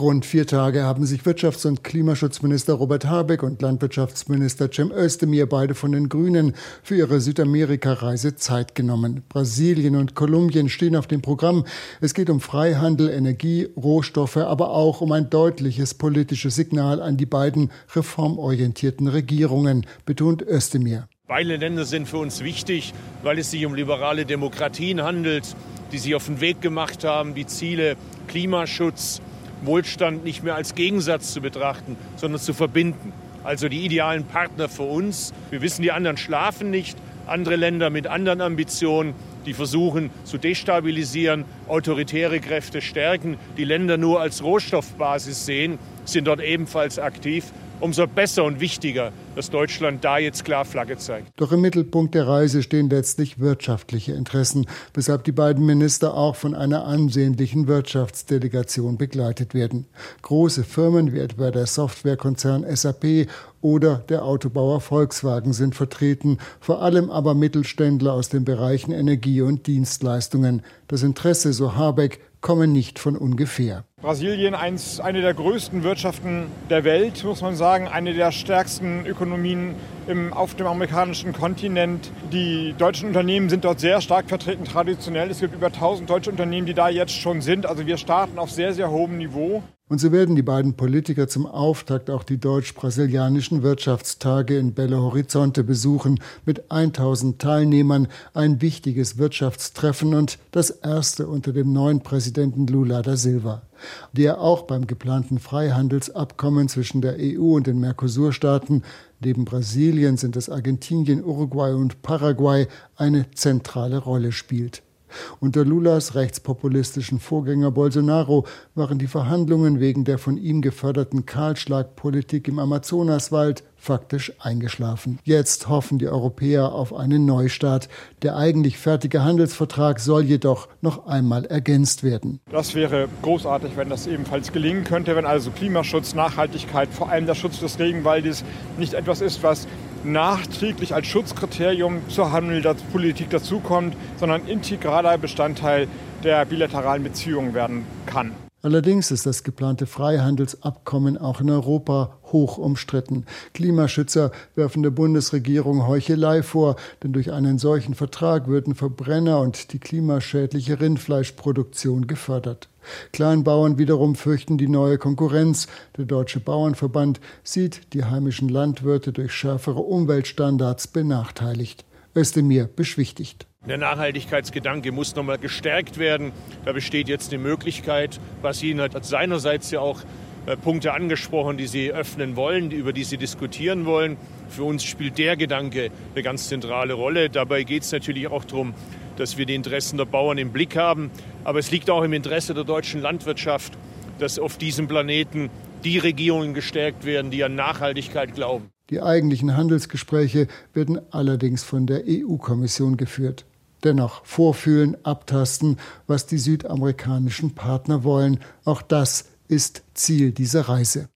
Rund vier Tage haben sich Wirtschafts- und Klimaschutzminister Robert Habeck und Landwirtschaftsminister Cem Özdemir beide von den Grünen für ihre Südamerika-Reise Zeit genommen. Brasilien und Kolumbien stehen auf dem Programm. Es geht um Freihandel, Energie, Rohstoffe, aber auch um ein deutliches politisches Signal an die beiden reformorientierten Regierungen, betont Özdemir. Beide Länder sind für uns wichtig, weil es sich um liberale Demokratien handelt, die sich auf den Weg gemacht haben, die Ziele Klimaschutz, Wohlstand nicht mehr als Gegensatz zu betrachten, sondern zu verbinden. Also die idealen Partner für uns. Wir wissen, die anderen schlafen nicht. Andere Länder mit anderen Ambitionen, die versuchen zu destabilisieren, autoritäre Kräfte stärken, die Länder nur als Rohstoffbasis sehen, sind dort ebenfalls aktiv umso besser und wichtiger, dass Deutschland da jetzt klar Flagge zeigt. Doch im Mittelpunkt der Reise stehen letztlich wirtschaftliche Interessen, weshalb die beiden Minister auch von einer ansehnlichen Wirtschaftsdelegation begleitet werden. Große Firmen wie etwa der Softwarekonzern SAP oder der Autobauer Volkswagen sind vertreten, vor allem aber Mittelständler aus den Bereichen Energie und Dienstleistungen. Das Interesse, so Habeck, komme nicht von ungefähr. Brasilien, eins, eine der größten Wirtschaften der Welt, muss man sagen, eine der stärksten Ökonomien im, auf dem amerikanischen Kontinent. Die deutschen Unternehmen sind dort sehr stark vertreten, traditionell. Es gibt über 1000 deutsche Unternehmen, die da jetzt schon sind. Also wir starten auf sehr, sehr hohem Niveau. Und so werden die beiden Politiker zum Auftakt auch die deutsch-brasilianischen Wirtschaftstage in Belo Horizonte besuchen, mit 1000 Teilnehmern, ein wichtiges Wirtschaftstreffen und das erste unter dem neuen Präsidenten Lula da Silva, der auch beim geplanten Freihandelsabkommen zwischen der EU und den Mercosur-Staaten, neben Brasilien sind es Argentinien, Uruguay und Paraguay, eine zentrale Rolle spielt. Unter Lulas rechtspopulistischen Vorgänger Bolsonaro waren die Verhandlungen wegen der von ihm geförderten Kahlschlagpolitik im Amazonaswald faktisch eingeschlafen. Jetzt hoffen die Europäer auf einen Neustart. Der eigentlich fertige Handelsvertrag soll jedoch noch einmal ergänzt werden. Das wäre großartig, wenn das ebenfalls gelingen könnte, wenn also Klimaschutz, Nachhaltigkeit, vor allem der Schutz des Regenwaldes nicht etwas ist, was nachträglich als Schutzkriterium zur Handelspolitik dazukommt, sondern integraler Bestandteil der bilateralen Beziehungen werden kann. Allerdings ist das geplante Freihandelsabkommen auch in Europa hoch umstritten. Klimaschützer werfen der Bundesregierung Heuchelei vor, denn durch einen solchen Vertrag würden Verbrenner und die klimaschädliche Rindfleischproduktion gefördert. Kleinbauern wiederum fürchten die neue Konkurrenz. Der Deutsche Bauernverband sieht die heimischen Landwirte durch schärfere Umweltstandards benachteiligt. Özdemir beschwichtigt. Der Nachhaltigkeitsgedanke muss nochmal gestärkt werden. Da besteht jetzt die Möglichkeit. Brasilien hat seinerseits ja auch äh, Punkte angesprochen, die sie öffnen wollen, über die sie diskutieren wollen. Für uns spielt der Gedanke eine ganz zentrale Rolle. Dabei geht es natürlich auch darum, dass wir die Interessen der Bauern im Blick haben. Aber es liegt auch im Interesse der deutschen Landwirtschaft, dass auf diesem Planeten die Regierungen gestärkt werden, die an Nachhaltigkeit glauben. Die eigentlichen Handelsgespräche werden allerdings von der EU-Kommission geführt. Dennoch vorfühlen, abtasten, was die südamerikanischen Partner wollen. Auch das ist Ziel dieser Reise.